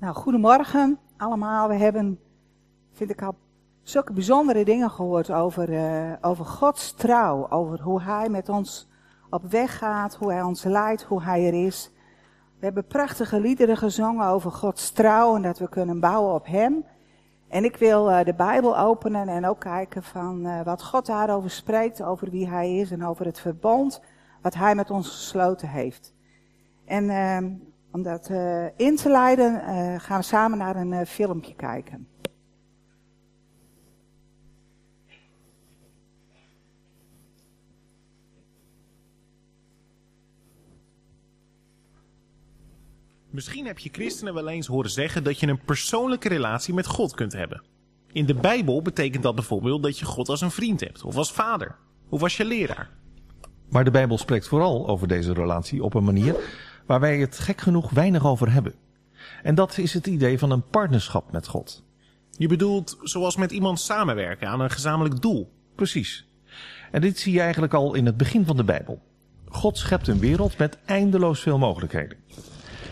Nou, goedemorgen allemaal. We hebben, vind ik al, zulke bijzondere dingen gehoord over, uh, over Gods trouw. Over hoe Hij met ons op weg gaat, hoe Hij ons leidt, hoe Hij er is. We hebben prachtige liederen gezongen over Gods trouw en dat we kunnen bouwen op Hem. En ik wil uh, de Bijbel openen en ook kijken van uh, wat God daarover spreekt, over wie Hij is en over het verbond wat Hij met ons gesloten heeft. En uh, om dat uh, in te leiden uh, gaan we samen naar een uh, filmpje kijken. Misschien heb je christenen wel eens horen zeggen dat je een persoonlijke relatie met God kunt hebben. In de Bijbel betekent dat bijvoorbeeld dat je God als een vriend hebt, of als vader, of als je leraar. Maar de Bijbel spreekt vooral over deze relatie op een manier waar wij het gek genoeg weinig over hebben. En dat is het idee van een partnerschap met God. Je bedoelt zoals met iemand samenwerken aan een gezamenlijk doel. Precies. En dit zie je eigenlijk al in het begin van de Bijbel. God schept een wereld met eindeloos veel mogelijkheden.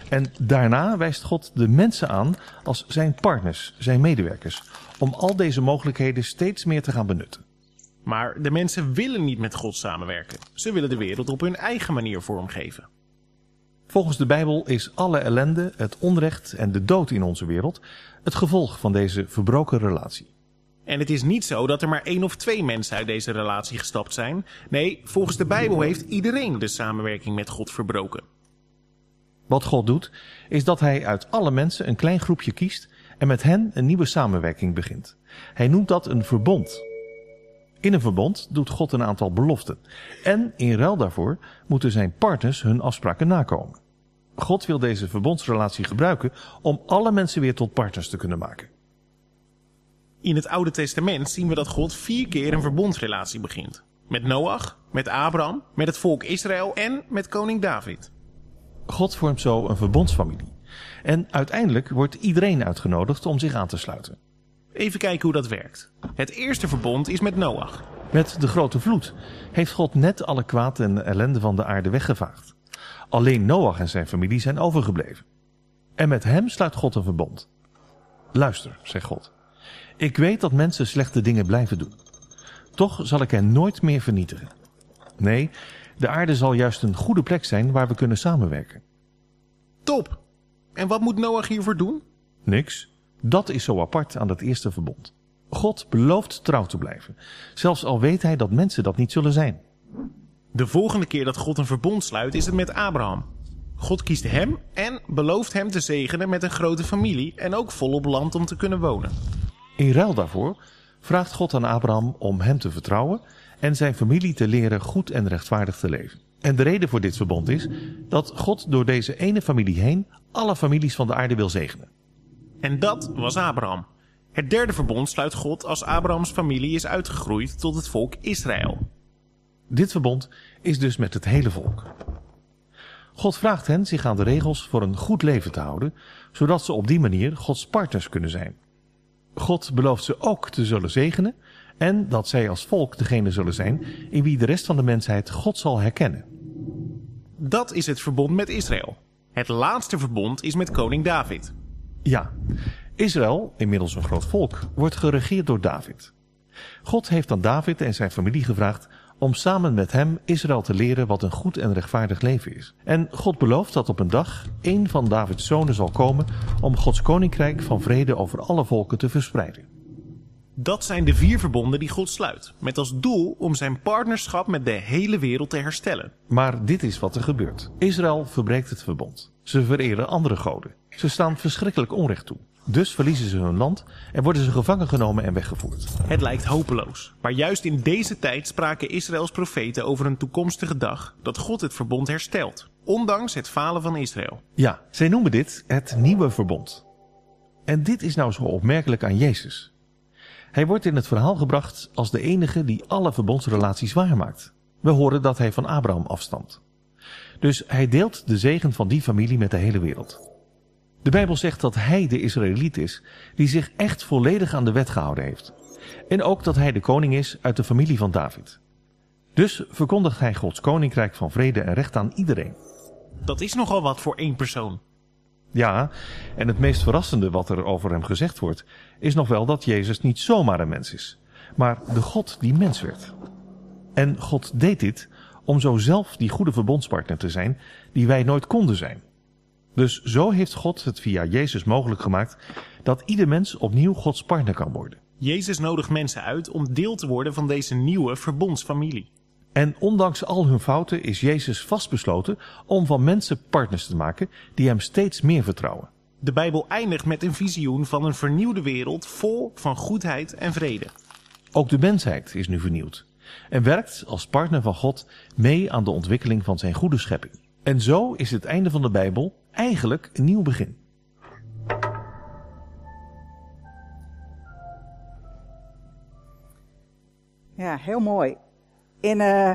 En daarna wijst God de mensen aan als zijn partners, zijn medewerkers, om al deze mogelijkheden steeds meer te gaan benutten. Maar de mensen willen niet met God samenwerken. Ze willen de wereld op hun eigen manier vormgeven. Volgens de Bijbel is alle ellende, het onrecht en de dood in onze wereld het gevolg van deze verbroken relatie. En het is niet zo dat er maar één of twee mensen uit deze relatie gestapt zijn. Nee, volgens de Bijbel heeft iedereen de samenwerking met God verbroken. Wat God doet, is dat hij uit alle mensen een klein groepje kiest en met hen een nieuwe samenwerking begint. Hij noemt dat een verbond. In een verbond doet God een aantal beloften. En in ruil daarvoor moeten zijn partners hun afspraken nakomen. God wil deze verbondsrelatie gebruiken om alle mensen weer tot partners te kunnen maken. In het Oude Testament zien we dat God vier keer een verbondsrelatie begint. Met Noach, met Abraham, met het volk Israël en met koning David. God vormt zo een verbondsfamilie. En uiteindelijk wordt iedereen uitgenodigd om zich aan te sluiten. Even kijken hoe dat werkt. Het eerste verbond is met Noach. Met de grote vloed heeft God net alle kwaad en ellende van de aarde weggevaagd. Alleen Noach en zijn familie zijn overgebleven. En met hem sluit God een verbond. Luister, zegt God. Ik weet dat mensen slechte dingen blijven doen. Toch zal ik hen nooit meer vernietigen. Nee, de aarde zal juist een goede plek zijn waar we kunnen samenwerken. Top! En wat moet Noach hiervoor doen? Niks. Dat is zo apart aan dat eerste verbond. God belooft trouw te blijven, zelfs al weet hij dat mensen dat niet zullen zijn. De volgende keer dat God een verbond sluit is het met Abraham. God kiest hem en belooft hem te zegenen met een grote familie en ook volop land om te kunnen wonen. In ruil daarvoor vraagt God aan Abraham om hem te vertrouwen en zijn familie te leren goed en rechtvaardig te leven. En de reden voor dit verbond is dat God door deze ene familie heen alle families van de aarde wil zegenen. En dat was Abraham. Het derde verbond sluit God als Abrahams familie is uitgegroeid tot het volk Israël. Dit verbond is dus met het hele volk. God vraagt hen zich aan de regels voor een goed leven te houden, zodat ze op die manier Gods partners kunnen zijn. God belooft ze ook te zullen zegenen en dat zij als volk degene zullen zijn in wie de rest van de mensheid God zal herkennen. Dat is het verbond met Israël. Het laatste verbond is met koning David. Ja, Israël, inmiddels een groot volk, wordt geregeerd door David. God heeft aan David en zijn familie gevraagd om samen met hem Israël te leren wat een goed en rechtvaardig leven is. En God belooft dat op een dag één van Davids zonen zal komen om Gods koninkrijk van vrede over alle volken te verspreiden. Dat zijn de vier verbonden die God sluit, met als doel om zijn partnerschap met de hele wereld te herstellen. Maar dit is wat er gebeurt. Israël verbreekt het verbond. Ze vereren andere goden. Ze staan verschrikkelijk onrecht toe. Dus verliezen ze hun land en worden ze gevangen genomen en weggevoerd. Het lijkt hopeloos. Maar juist in deze tijd spraken Israëls profeten over een toekomstige dag dat God het verbond herstelt, ondanks het falen van Israël. Ja, zij noemen dit het nieuwe verbond. En dit is nou zo opmerkelijk aan Jezus. Hij wordt in het verhaal gebracht als de enige die alle verbondsrelaties waarmaakt. We horen dat hij van Abraham afstamt. Dus hij deelt de zegen van die familie met de hele wereld. De Bijbel zegt dat hij de Israëliet is die zich echt volledig aan de wet gehouden heeft. En ook dat hij de koning is uit de familie van David. Dus verkondigt hij Gods koninkrijk van vrede en recht aan iedereen. Dat is nogal wat voor één persoon. Ja, en het meest verrassende wat er over hem gezegd wordt, is nog wel dat Jezus niet zomaar een mens is, maar de God die mens werd. En God deed dit om zo zelf die goede verbondspartner te zijn die wij nooit konden zijn. Dus zo heeft God het via Jezus mogelijk gemaakt dat ieder mens opnieuw Gods partner kan worden. Jezus nodigt mensen uit om deel te worden van deze nieuwe verbondsfamilie. En ondanks al hun fouten is Jezus vastbesloten om van mensen partners te maken die hem steeds meer vertrouwen. De Bijbel eindigt met een visioen van een vernieuwde wereld vol van goedheid en vrede. Ook de mensheid is nu vernieuwd en werkt als partner van God mee aan de ontwikkeling van zijn goede schepping. En zo is het einde van de Bijbel eigenlijk een nieuw begin. Ja, heel mooi. In, uh,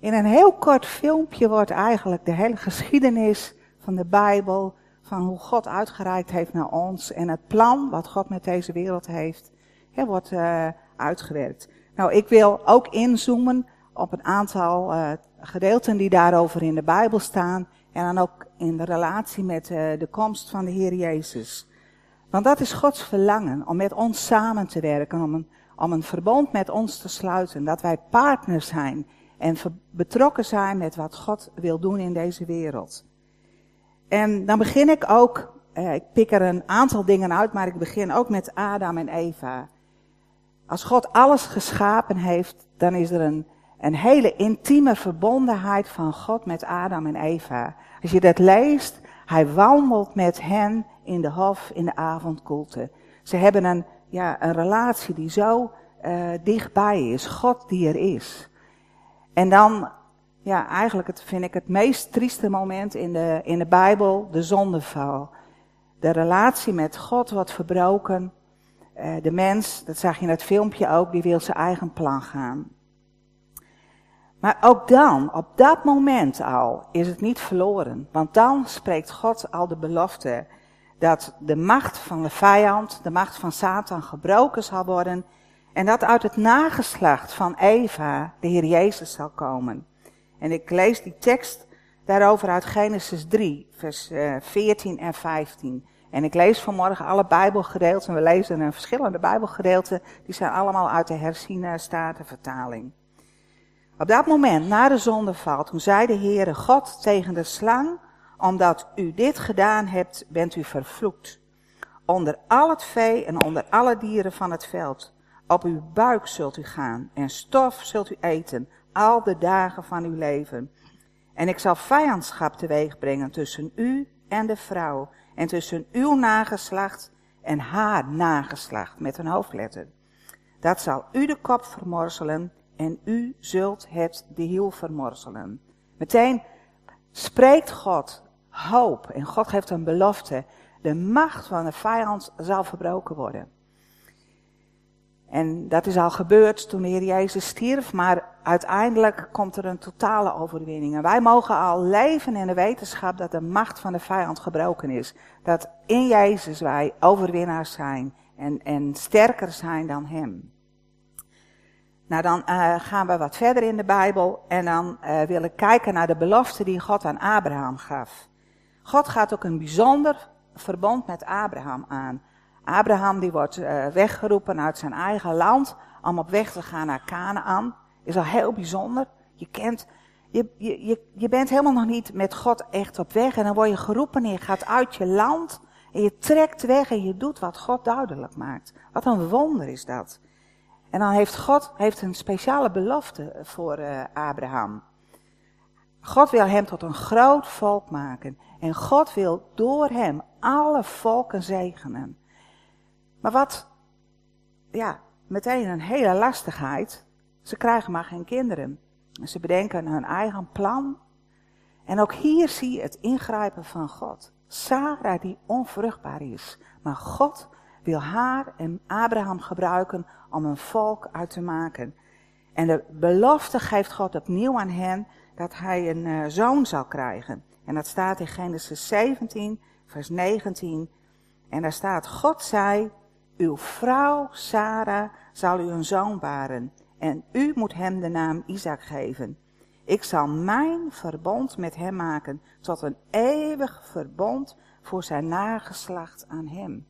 in een heel kort filmpje wordt eigenlijk de hele geschiedenis van de Bijbel, van hoe God uitgereikt heeft naar ons en het plan wat God met deze wereld heeft, wordt uh, uitgewerkt. Nou, ik wil ook inzoomen op een aantal uh, gedeelten die daarover in de Bijbel staan en dan ook in de relatie met de komst van de Heer Jezus. Want dat is Gods verlangen, om met ons samen te werken, om een om een verbond met ons te sluiten. Dat wij partners zijn en betrokken zijn met wat God wil doen in deze wereld. En dan begin ik ook, eh, ik pik er een aantal dingen uit, maar ik begin ook met Adam en Eva. Als God alles geschapen heeft, dan is er een, een hele intieme verbondenheid van God met Adam en Eva. Als je dat leest, hij wandelt met hen in de hof in de avondkoelte. Ze hebben een ja, een relatie die zo uh, dichtbij is. God die er is. En dan, ja, eigenlijk het, vind ik het meest trieste moment in de, in de Bijbel, de zondeval. De relatie met God wordt verbroken. Uh, de mens, dat zag je in het filmpje ook, die wil zijn eigen plan gaan. Maar ook dan, op dat moment al, is het niet verloren. Want dan spreekt God al de belofte dat de macht van de vijand, de macht van Satan gebroken zal worden en dat uit het nageslacht van Eva de Heer Jezus zal komen. En ik lees die tekst daarover uit Genesis 3, vers 14 eh, en 15. En ik lees vanmorgen alle Bijbelgedeelten. We lezen een verschillende Bijbelgedeelten. Die zijn allemaal uit de herziene statenvertaling. Op dat moment, na de zondeval, toen zei de Heere God tegen de slang, omdat u dit gedaan hebt, bent u vervloekt. Onder al het vee en onder alle dieren van het veld. Op uw buik zult u gaan en stof zult u eten, al de dagen van uw leven. En ik zal vijandschap teweeg brengen tussen u en de vrouw, en tussen uw nageslacht en haar nageslacht, met een hoofdletter. Dat zal u de kop vermorzelen, en u zult het de hiel vermorzelen. Meteen spreekt God hoop. En God geeft een belofte. De macht van de vijand zal verbroken worden. En dat is al gebeurd toen de Jezus stierf, maar uiteindelijk komt er een totale overwinning. En wij mogen al leven in de wetenschap dat de macht van de vijand gebroken is. Dat in Jezus wij overwinnaars zijn en, en sterker zijn dan Hem. Nou, dan uh, gaan we wat verder in de Bijbel en dan uh, wil ik kijken naar de belofte die God aan Abraham gaf. God gaat ook een bijzonder verbond met Abraham aan. Abraham die wordt uh, weggeroepen uit zijn eigen land om op weg te gaan naar Canaan. Is al heel bijzonder. Je kent, je, je, je, bent helemaal nog niet met God echt op weg. En dan word je geroepen en je gaat uit je land. En je trekt weg en je doet wat God duidelijk maakt. Wat een wonder is dat. En dan heeft God heeft een speciale belofte voor uh, Abraham. God wil hem tot een groot volk maken. En God wil door hem alle volken zegenen. Maar wat, ja, meteen een hele lastigheid. Ze krijgen maar geen kinderen. Ze bedenken hun eigen plan. En ook hier zie je het ingrijpen van God. Sarah die onvruchtbaar is. Maar God wil haar en Abraham gebruiken om een volk uit te maken. En de belofte geeft God opnieuw aan hen dat hij een uh, zoon zal krijgen. En dat staat in Genesis 17, vers 19. En daar staat, God zei, uw vrouw Sarah zal u een zoon baren. En u moet hem de naam Isaac geven. Ik zal mijn verbond met hem maken tot een eeuwig verbond voor zijn nageslacht aan hem.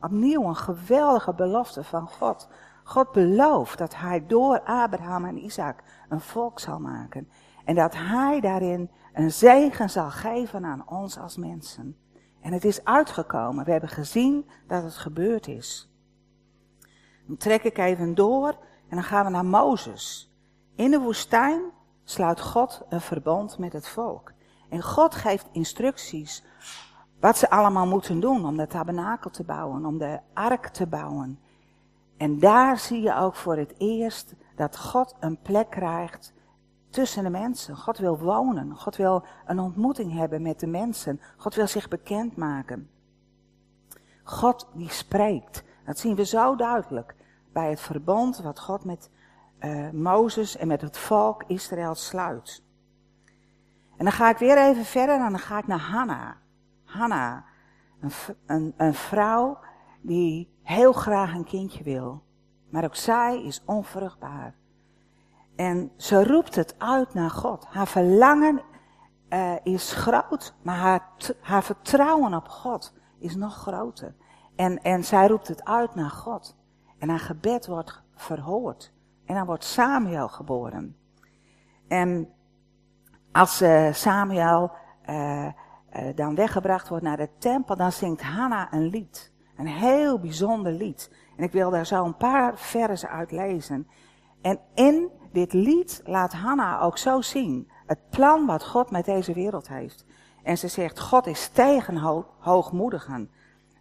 Opnieuw een geweldige belofte van God. God belooft dat hij door Abraham en Isaac een volk zal maken. En dat hij daarin een zegen zal geven aan ons als mensen. En het is uitgekomen. We hebben gezien dat het gebeurd is. Dan trek ik even door en dan gaan we naar Mozes. In de woestijn sluit God een verbond met het volk. En God geeft instructies wat ze allemaal moeten doen om de tabernakel te bouwen, om de ark te bouwen. En daar zie je ook voor het eerst dat God een plek krijgt tussen de mensen. God wil wonen. God wil een ontmoeting hebben met de mensen. God wil zich bekendmaken. God die spreekt. Dat zien we zo duidelijk bij het verbond wat God met uh, Mozes en met het volk Israël sluit. En dan ga ik weer even verder en dan ga ik naar Hanna. Hanna, een, een, een vrouw die heel graag een kindje wil. Maar ook zij is onvruchtbaar. En ze roept het uit naar God. Haar verlangen uh, is groot, maar haar, haar vertrouwen op God is nog groter. En, en zij roept het uit naar God. En haar gebed wordt verhoord. En dan wordt Samuel geboren. En als uh, Samuel uh, dan weggebracht wordt naar de tempel, dan zingt Hanna een lied. Een heel bijzonder lied. En ik wil daar zo een paar versen uit lezen. En in dit lied laat Hanna ook zo zien het plan wat God met deze wereld heeft. En ze zegt, God is tegen ho hoogmoedigen,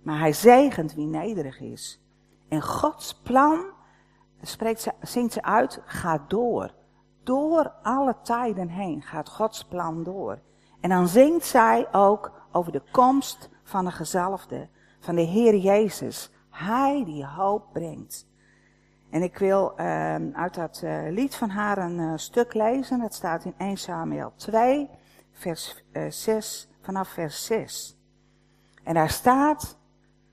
maar hij zegent wie nederig is. En Gods plan, spreekt ze, zingt ze uit, gaat door. Door alle tijden heen gaat Gods plan door. En dan zingt zij ook over de komst van de gezalfde, van de Heer Jezus. Hij die hoop brengt. En ik wil uh, uit dat uh, lied van haar een uh, stuk lezen. Dat staat in 1 Samuel 2, vers 6, eh, vanaf vers 6. En daar staat,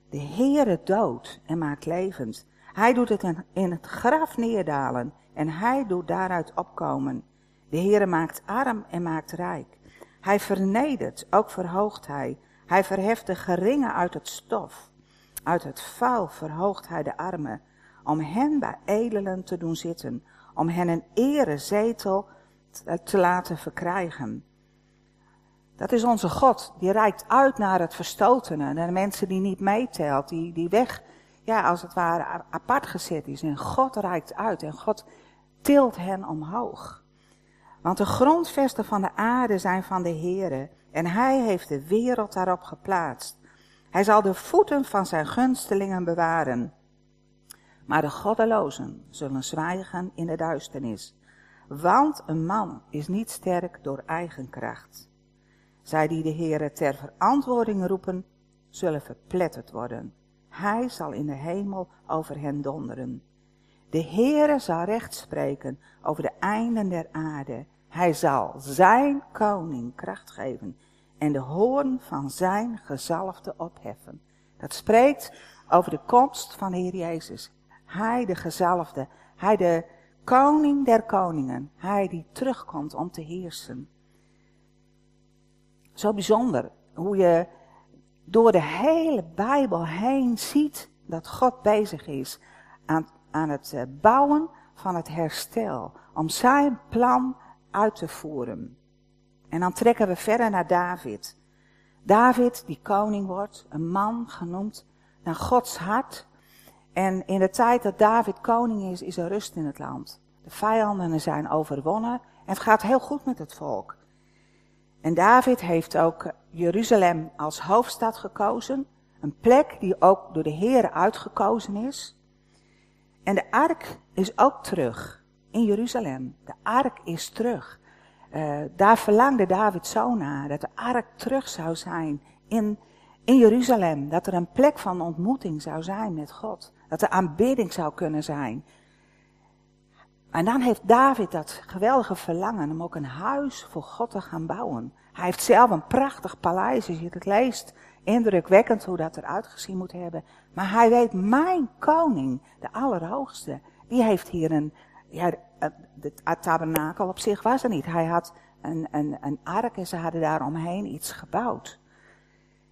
de Heere dood en maakt levend. Hij doet het in het graf neerdalen en hij doet daaruit opkomen. De Heere maakt arm en maakt rijk. Hij vernedert, ook verhoogt hij. Hij verheft de geringen uit het stof. Uit het vuil verhoogt hij de armen om hen bij edelen te doen zitten, om hen een erezetel te laten verkrijgen. Dat is onze God, die reikt uit naar het verstotene, naar de mensen die niet meetelt, die, die weg, ja, als het ware apart gezet is. En God reikt uit en God tilt hen omhoog. Want de grondvesten van de aarde zijn van de Heere en hij heeft de wereld daarop geplaatst. Hij zal de voeten van zijn gunstelingen bewaren. Maar de goddelozen zullen zwijgen in de duisternis. Want een man is niet sterk door eigen kracht. Zij die de Heere ter verantwoording roepen, zullen verpletterd worden. Hij zal in de hemel over hen donderen. De Heere zal recht spreken over de einden der aarde. Hij zal zijn koning kracht geven en de hoorn van zijn gezalfde opheffen. Dat spreekt over de komst van de Heer Jezus. Hij de gezalfde, hij de koning der koningen, hij die terugkomt om te heersen. Zo bijzonder hoe je door de hele Bijbel heen ziet dat God bezig is aan, aan het eh, bouwen van het herstel, om zijn plan uit te voeren. En dan trekken we verder naar David. David, die koning wordt, een man genoemd naar Gods hart, en in de tijd dat David koning is, is er rust in het land. De vijanden zijn overwonnen en het gaat heel goed met het volk. En David heeft ook Jeruzalem als hoofdstad gekozen. Een plek die ook door de Heer uitgekozen is. En de ark is ook terug in Jeruzalem. De ark is terug. Uh, daar verlangde David zo naar, dat de ark terug zou zijn in, in Jeruzalem. Dat er een plek van ontmoeting zou zijn met God. Dat er aanbidding zou kunnen zijn. En dan heeft David dat geweldige verlangen om ook een huis voor God te gaan bouwen. Hij heeft zelf een prachtig paleis, als je het leest. Indrukwekkend hoe dat eruit gezien moet hebben. Maar hij weet, mijn koning, de Allerhoogste, die heeft hier een, ja, het tabernakel op zich was er niet. Hij had een, een, een ark en ze hadden daaromheen iets gebouwd.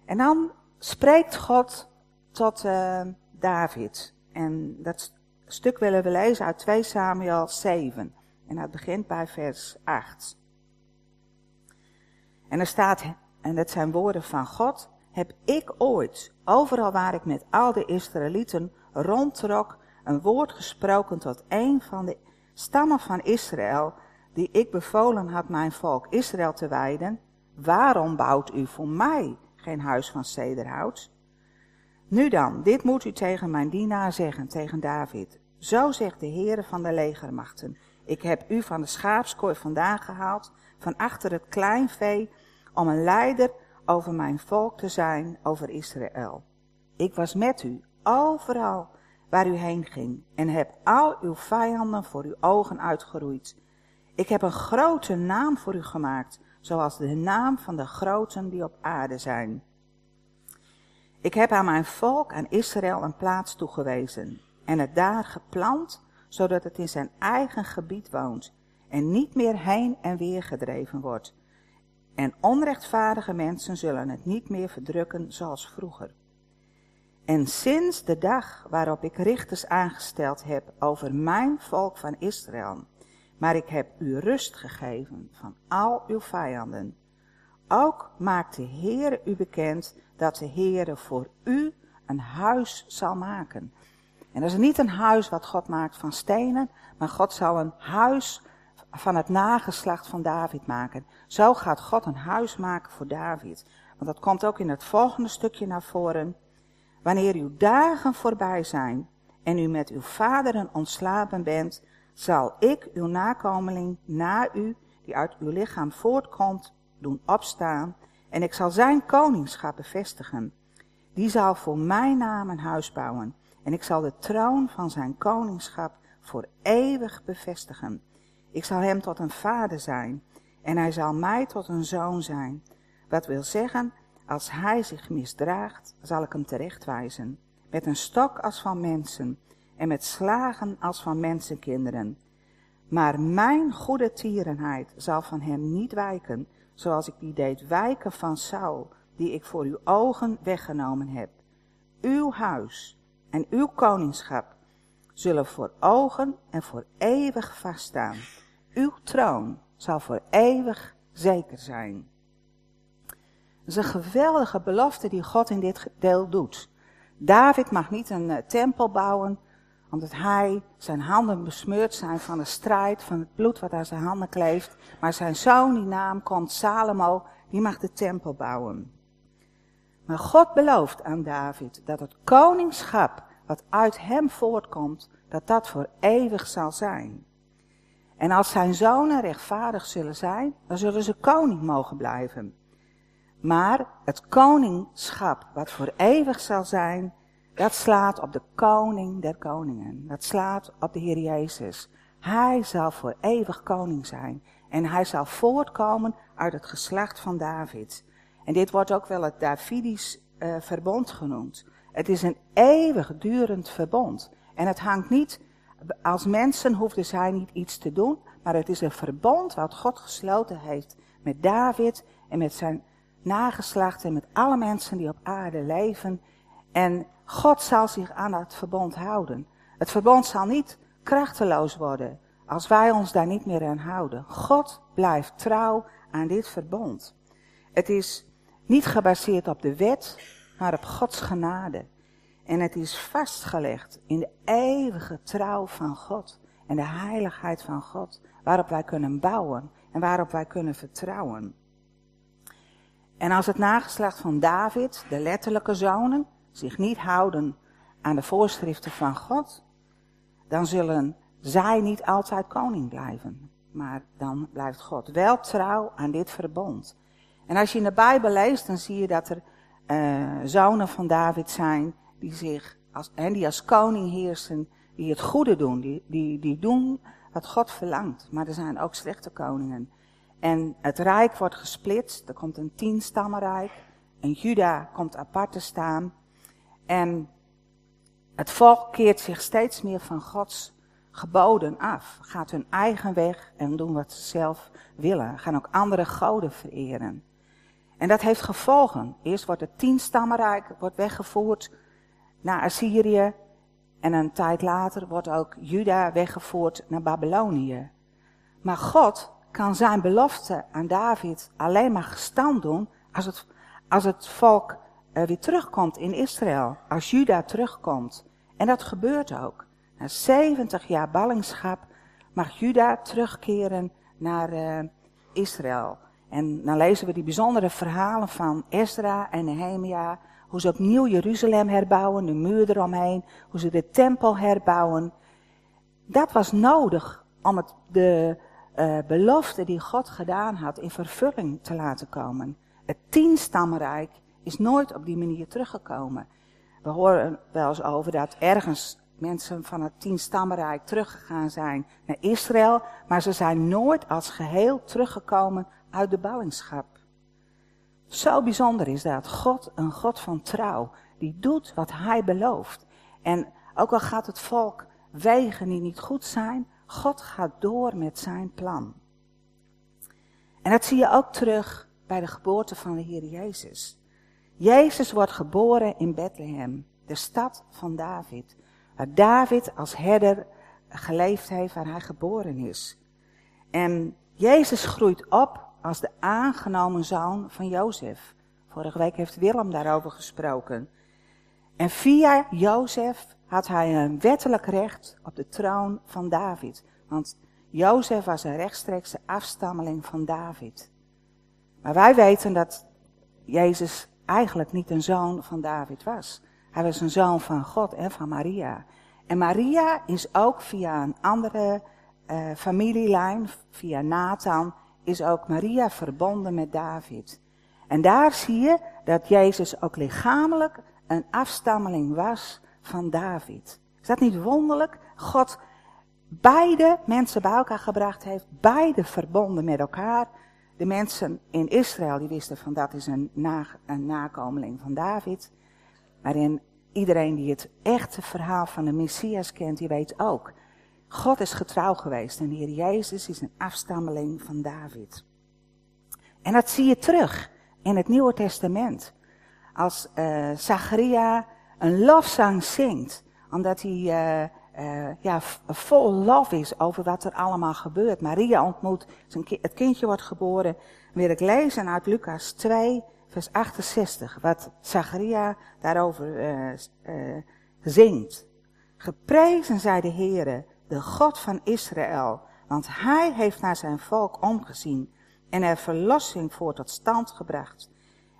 En dan spreekt God tot uh, David. En dat stuk willen we lezen uit 2 Samuel 7. En dat begint bij vers 8. En er staat, en dat zijn woorden van God, heb ik ooit, overal waar ik met al de Israëlieten rondtrok, een woord gesproken tot een van de stammen van Israël, die ik bevolen had mijn volk Israël te wijden, waarom bouwt u voor mij geen huis van cederhout? Nu dan, dit moet u tegen mijn dienaar zeggen, tegen David. Zo zegt de Heere van de legermachten. Ik heb u van de schaapskooi vandaan gehaald, van achter het kleinvee, om een leider over mijn volk te zijn, over Israël. Ik was met u, overal waar u heen ging, en heb al uw vijanden voor uw ogen uitgeroeid. Ik heb een grote naam voor u gemaakt, zoals de naam van de groten die op aarde zijn. Ik heb aan mijn volk, aan Israël, een plaats toegewezen en het daar geplant, zodat het in zijn eigen gebied woont en niet meer heen en weer gedreven wordt. En onrechtvaardige mensen zullen het niet meer verdrukken zoals vroeger. En sinds de dag waarop ik richters aangesteld heb over mijn volk van Israël, maar ik heb u rust gegeven van al uw vijanden. Ook maakt de Heere u bekend dat de Heere voor u een huis zal maken. En dat is niet een huis wat God maakt van stenen, maar God zal een huis van het nageslacht van David maken. Zo gaat God een huis maken voor David. Want dat komt ook in het volgende stukje naar voren. Wanneer uw dagen voorbij zijn en u met uw vaderen ontslapen bent, zal ik uw nakomeling na u, die uit uw lichaam voortkomt, doen opstaan. En ik zal zijn koningschap bevestigen. Die zal voor mijn naam een huis bouwen. En ik zal de troon van zijn koningschap voor eeuwig bevestigen. Ik zal hem tot een vader zijn. En hij zal mij tot een zoon zijn. Wat wil zeggen, als hij zich misdraagt, zal ik hem terechtwijzen. Met een stok als van mensen en met slagen als van mensenkinderen. Maar mijn goede tierenheid zal van hem niet wijken, zoals ik die deed wijken van Saul, die ik voor uw ogen weggenomen heb. Uw huis en uw koningschap zullen voor ogen en voor eeuwig vaststaan. Uw troon zal voor eeuwig zeker zijn. Dat is een geweldige belofte die God in dit deel doet. David mag niet een uh, tempel bouwen, omdat hij, zijn handen besmeurd zijn van de strijd, van het bloed wat aan zijn handen kleeft. Maar zijn zoon, die naam komt, Salomo, die mag de tempel bouwen. Maar God belooft aan David dat het koningschap wat uit hem voortkomt, dat dat voor eeuwig zal zijn. En als zijn zonen rechtvaardig zullen zijn, dan zullen ze koning mogen blijven. Maar het koningschap wat voor eeuwig zal zijn, dat slaat op de koning der koningen. Dat slaat op de Heer Jezus. Hij zal voor eeuwig koning zijn. En hij zal voortkomen uit het geslacht van David. En dit wordt ook wel het Davidisch uh, verbond genoemd. Het is een eeuwigdurend verbond. En het hangt niet, als mensen hoefden zij niet iets te doen, maar het is een verbond wat God gesloten heeft met David en met zijn nageslacht en met alle mensen die op aarde leven. En God zal zich aan dat verbond houden. Het verbond zal niet krachteloos worden als wij ons daar niet meer aan houden. God blijft trouw aan dit verbond. Het is niet gebaseerd op de wet, maar op Gods genade. En het is vastgelegd in de eeuwige trouw van God en de heiligheid van God, waarop wij kunnen bouwen en waarop wij kunnen vertrouwen. En als het nageslacht van David, de letterlijke zonen, zich niet houden aan de voorschriften van God, dan zullen zij niet altijd koning blijven. Maar dan blijft God wel trouw aan dit verbond. En als je in de Bijbel leest, dan zie je dat er uh, zonen van David zijn die zich als, en die als koning heersen, die het goede doen, die, die, die doen wat God verlangt. Maar er zijn ook slechte koningen. En het rijk wordt gesplitst. Er komt een tienstammenrijk. En Juda komt apart te staan. En het volk keert zich steeds meer van Gods geboden af, gaat hun eigen weg en doen wat ze zelf willen, gaan ook andere goden vereren. En dat heeft gevolgen. Eerst wordt het tienstammenrijk wordt weggevoerd naar Assyrië. En een tijd later wordt ook Juda weggevoerd naar Babylonië. Maar God kan zijn belofte aan David alleen maar gestand doen als het, als het volk weer terugkomt in Israël. Als Juda terugkomt. En dat gebeurt ook. Na 70 jaar ballingschap mag Juda terugkeren naar uh, Israël. En dan lezen we die bijzondere verhalen van Ezra en Nehemia. Hoe ze opnieuw Jeruzalem herbouwen, de muur eromheen. Hoe ze de tempel herbouwen. Dat was nodig om het, de uh, belofte die God gedaan had in vervulling te laten komen. Het tienstammenrijk is nooit op die manier teruggekomen. We horen wel eens over dat ergens mensen van het tienstammenrijk teruggegaan zijn naar Israël, maar ze zijn nooit als geheel teruggekomen uit de ballingschap. Zo bijzonder is dat. God, een God van trouw, die doet wat hij belooft. En ook al gaat het volk wegen die niet goed zijn, God gaat door met zijn plan. En dat zie je ook terug bij de geboorte van de Heer Jezus. Jezus wordt geboren in Bethlehem, de stad van David. Waar David als herder geleefd heeft, waar hij geboren is. En Jezus groeit op als de aangenomen zoon van Jozef. Vorige week heeft Willem daarover gesproken. En via Jozef had hij een wettelijk recht op de troon van David. Want Jozef was een rechtstreekse afstammeling van David. Maar wij weten dat Jezus eigenlijk niet een zoon van David was. Hij was een zoon van God en van Maria. En Maria is ook via een andere uh, familielijn, via Nathan, is ook Maria verbonden met David. En daar zie je dat Jezus ook lichamelijk een afstammeling was van David. Is dat niet wonderlijk? God beide mensen bij elkaar gebracht heeft, beide verbonden met elkaar. De mensen in Israël die wisten van dat is een, na, een nakomeling van David. Maar in iedereen die het echte verhaal van de Messias kent, die weet ook. God is getrouw geweest en de Heer Jezus is een afstammeling van David. En dat zie je terug in het Nieuwe Testament. Als uh, Zacharia een lofzang zingt, omdat hij uh, uh, ja, vol lof is over wat er allemaal gebeurt. Maria ontmoet, het kindje wordt geboren. Wil ik lezen uit Lucas 2, vers 68, wat Zacharia daarover zingt. Geprezen zij de Heere, de God van Israël, want hij heeft naar zijn volk omgezien en er verlossing voor tot stand gebracht.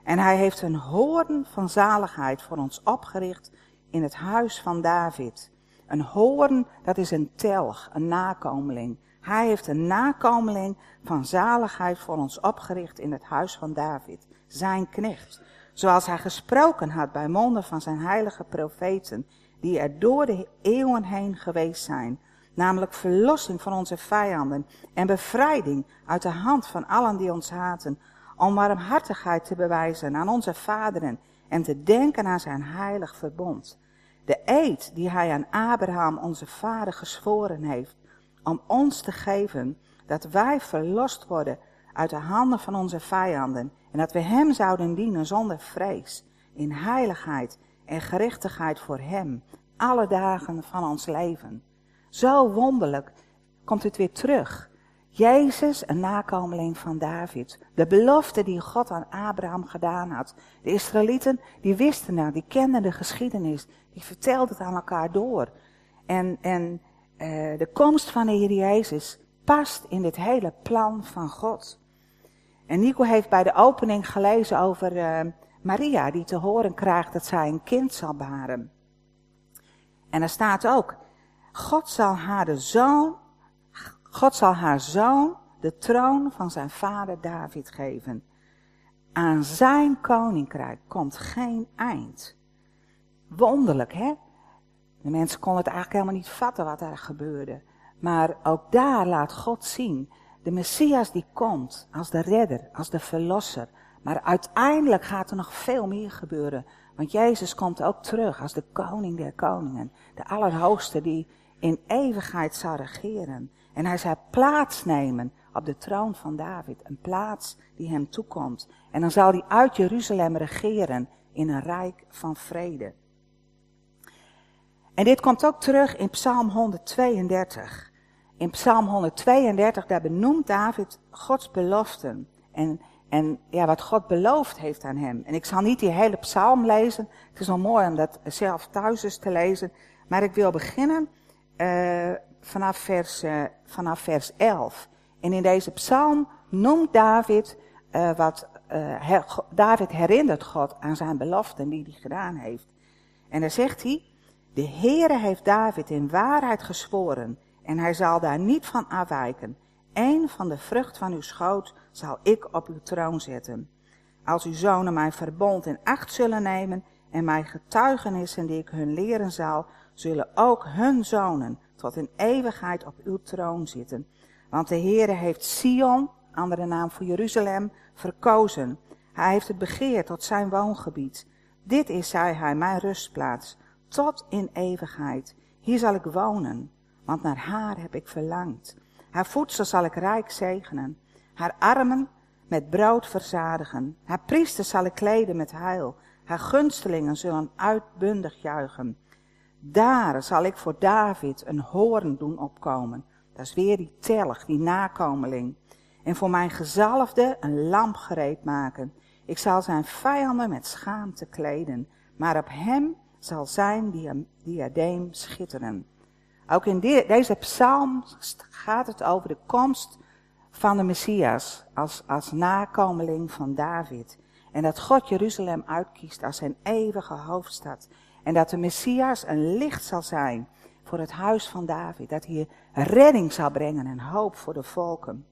En hij heeft een hoorn van zaligheid voor ons opgericht in het huis van David. Een hoorn, dat is een telg, een nakomeling. Hij heeft een nakomeling van zaligheid voor ons opgericht in het huis van David, zijn knecht. Zoals hij gesproken had bij monden van zijn heilige profeten, die er door de eeuwen heen geweest zijn. Namelijk verlossing van onze vijanden en bevrijding uit de hand van allen die ons haten, om warmhartigheid te bewijzen aan onze vaderen en te denken aan zijn heilig verbond. De eed die hij aan Abraham, onze vader, gezworen heeft, om ons te geven dat wij verlost worden uit de handen van onze vijanden en dat we hem zouden dienen zonder vrees, in heiligheid en gerechtigheid voor hem, alle dagen van ons leven. Zo wonderlijk komt het weer terug. Jezus, een nakomeling van David. De belofte die God aan Abraham gedaan had. De Israëlieten, die wisten nou, die kenden de geschiedenis. Die vertelden het aan elkaar door. En, en uh, de komst van de Heer Jezus past in dit hele plan van God. En Nico heeft bij de opening gelezen over uh, Maria, die te horen krijgt dat zij een kind zal baren. En er staat ook, God zal haar de zoon God zal haar zoon de troon van zijn vader David geven. Aan zijn koninkrijk komt geen eind. Wonderlijk, hè? De mensen konden het eigenlijk helemaal niet vatten wat er gebeurde. Maar ook daar laat God zien, de Messias die komt als de redder, als de verlosser. Maar uiteindelijk gaat er nog veel meer gebeuren. Want Jezus komt ook terug als de koning der koningen. De allerhoogste die in eeuwigheid zal regeren. En hij zal plaatsnemen op de troon van David, een plaats die hem toekomt. En dan zal hij uit Jeruzalem regeren in een rijk van vrede. En dit komt ook terug in Psalm 132. In Psalm 132, daar benoemt David Gods beloften. En, en ja, wat God beloofd heeft aan hem. En ik zal niet die hele psalm lezen. Het is wel mooi om dat zelf thuis eens te lezen. Maar ik wil beginnen uh, vanaf, vers, uh, vanaf vers 11. En in deze psalm noemt David uh, wat. Her, David herinnert God aan zijn beloften die hij gedaan heeft. En dan zegt hij. De Heere heeft David in waarheid gezworen en hij zal daar niet van afwijken. Eén van de vrucht van uw schoot zal ik op uw troon zetten. Als uw zonen mijn verbond in acht zullen nemen en mijn getuigenissen die ik hun leren zal, zullen ook hun zonen tot in eeuwigheid op uw troon zitten. Want de Heere heeft Sion, andere naam voor Jeruzalem, verkozen. Hij heeft het begeerd tot zijn woongebied. Dit is, zei hij, mijn rustplaats tot in eeuwigheid. Hier zal ik wonen, want naar haar heb ik verlangd. Haar voedsel zal ik rijk zegenen, haar armen met brood verzadigen. Haar priesters zal ik kleden met heil, haar gunstelingen zullen uitbundig juichen. Daar zal ik voor David een hoorn doen opkomen. Dat is weer die telg, die nakomeling. En voor mijn gezalfde een lamp gereed maken. Ik zal zijn vijanden met schaamte kleden, maar op hem zal zijn diadeem schitteren. Ook in deze psalm gaat het over de komst van de Messias als, als nakomeling van David. En dat God Jeruzalem uitkiest als zijn eeuwige hoofdstad. En dat de Messias een licht zal zijn voor het huis van David. Dat hij redding zal brengen en hoop voor de volken.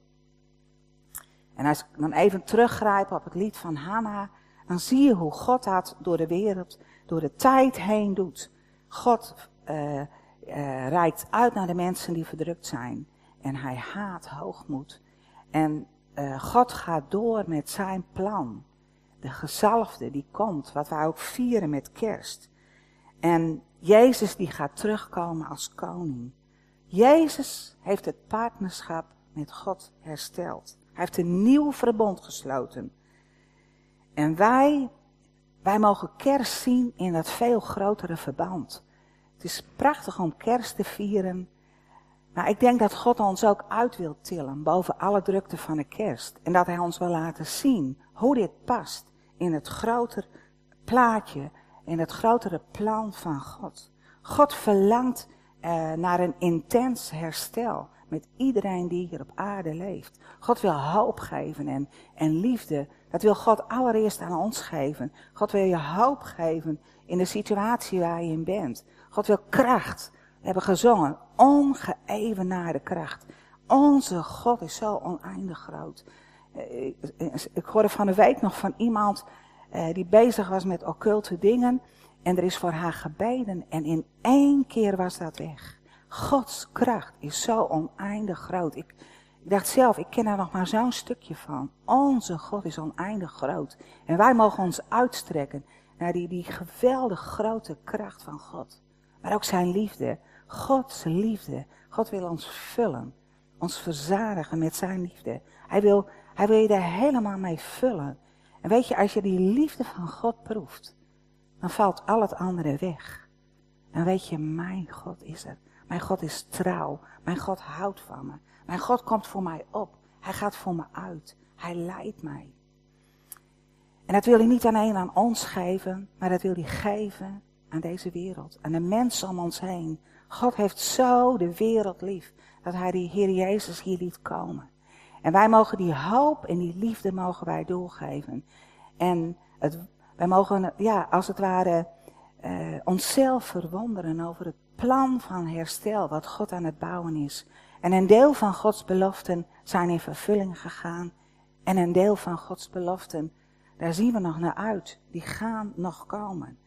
En als ik dan even teruggrijp op het lied van Hanna, dan zie je hoe God dat door de wereld door de tijd heen doet. God uh, uh, reikt uit naar de mensen die verdrukt zijn. En hij haat hoogmoed. En uh, God gaat door met zijn plan. De gezalfde die komt, wat wij ook vieren met kerst. En Jezus die gaat terugkomen als koning. Jezus heeft het partnerschap met God hersteld. Hij heeft een nieuw verbond gesloten. En wij wij mogen kerst zien in dat veel grotere verband. Het is prachtig om kerst te vieren. Maar ik denk dat God ons ook uit wil tillen boven alle drukte van de kerst. En dat Hij ons wil laten zien hoe dit past in het grotere plaatje, in het grotere plan van God. God verlangt uh, naar een intens herstel met iedereen die hier op aarde leeft. God wil hoop geven en, en liefde dat wil God allereerst aan ons geven. God wil je hoop geven in de situatie waar je in bent. God wil kracht. We hebben gezongen, ongeëvenaarde kracht. Onze God is zo oneindig groot. Eh, ik hoorde van de week nog van iemand eh, die bezig was met occulte dingen. En er is voor haar gebeden en in één keer was dat weg. Gods kracht is zo oneindig groot. Ik, dacht zelf, ik ken er nog maar zo'n stukje van. Onze God is oneindig groot. En wij mogen ons uitstrekken naar die, die geweldig grote kracht van God. Maar ook zijn liefde. Gods liefde. God wil ons vullen. Ons verzadigen met zijn liefde. Hij wil, hij wil je daar helemaal mee vullen. En weet je, als je die liefde van God proeft, dan valt al het andere weg. Dan weet je, mijn God is er. Mijn God is trouw. Mijn God houdt van me. Mijn God komt voor mij op. Hij gaat voor me uit. Hij leidt mij. En dat wil hij niet alleen aan ons geven, maar dat wil hij geven aan deze wereld. Aan de mensen om ons heen. God heeft zo de wereld lief dat hij die Heer Jezus hier liet komen. En wij mogen die hoop en die liefde mogen wij doorgeven. En het, wij mogen, ja, als het ware, uh, onszelf verwonderen over het plan van herstel wat God aan het bouwen is. En een deel van Gods beloften zijn in vervulling gegaan. En een deel van Gods beloften, daar zien we nog naar uit. Die gaan nog komen.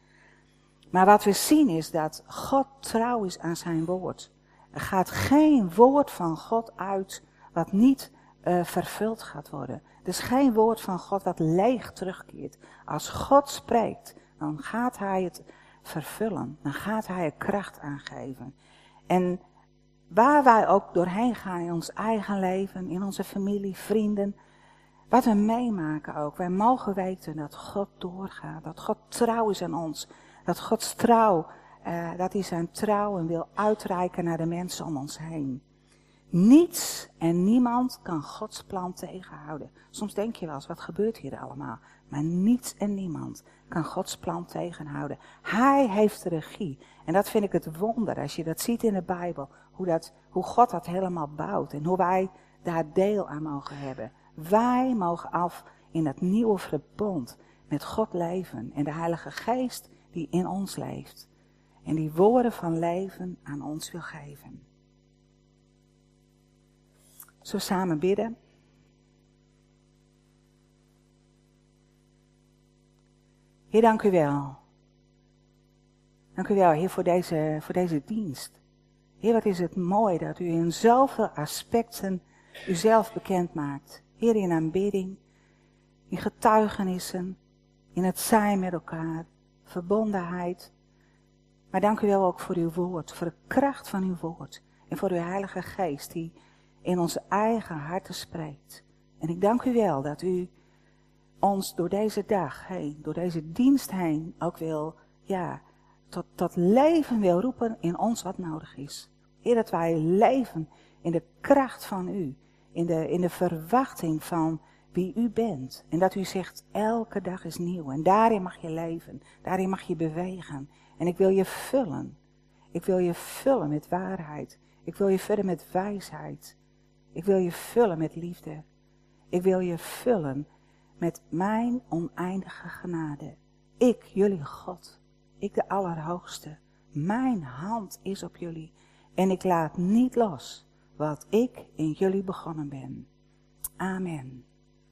Maar wat we zien is dat God trouw is aan zijn woord. Er gaat geen woord van God uit wat niet uh, vervuld gaat worden. Er is geen woord van God wat leeg terugkeert. Als God spreekt, dan gaat hij het vervullen. Dan gaat hij er kracht aan geven. En waar wij ook doorheen gaan in ons eigen leven, in onze familie, vrienden, wat we meemaken ook. Wij mogen weten dat God doorgaat, dat God trouw is aan ons, dat Gods trouw, uh, dat hij zijn trouw en wil uitreiken naar de mensen om ons heen. Niets en niemand kan Gods plan tegenhouden. Soms denk je wel eens, wat gebeurt hier allemaal? Maar niets en niemand kan Gods plan tegenhouden. Hij heeft de regie. En dat vind ik het wonder als je dat ziet in de Bijbel. Hoe, dat, hoe God dat helemaal bouwt. En hoe wij daar deel aan mogen hebben. Wij mogen af in dat nieuwe verbond met God leven. En de Heilige Geest die in ons leeft. En die woorden van leven aan ons wil geven. Zo samen bidden. Heer, dank u wel. Dank u wel, Heer, voor deze, voor deze dienst. Heer, wat is het mooi dat u in zoveel aspecten uzelf bekend maakt. Heer, in aanbidding, in getuigenissen, in het zijn met elkaar, verbondenheid. Maar dank u wel ook voor uw woord, voor de kracht van uw woord. En voor uw Heilige Geest die in onze eigen harten spreekt. En ik dank u wel dat u ons door deze dag heen, door deze dienst heen, ook wil, ja, tot, tot leven wil roepen in ons wat nodig is. Heer, dat wij leven in de kracht van u, in de, in de verwachting van wie u bent. En dat u zegt, elke dag is nieuw. En daarin mag je leven, daarin mag je bewegen. En ik wil je vullen. Ik wil je vullen met waarheid. Ik wil je verder met wijsheid. Ik wil je vullen met liefde. Ik wil je vullen met mijn oneindige genade. Ik, jullie God, ik de Allerhoogste, mijn hand is op jullie en ik laat niet los wat ik in jullie begonnen ben. Amen.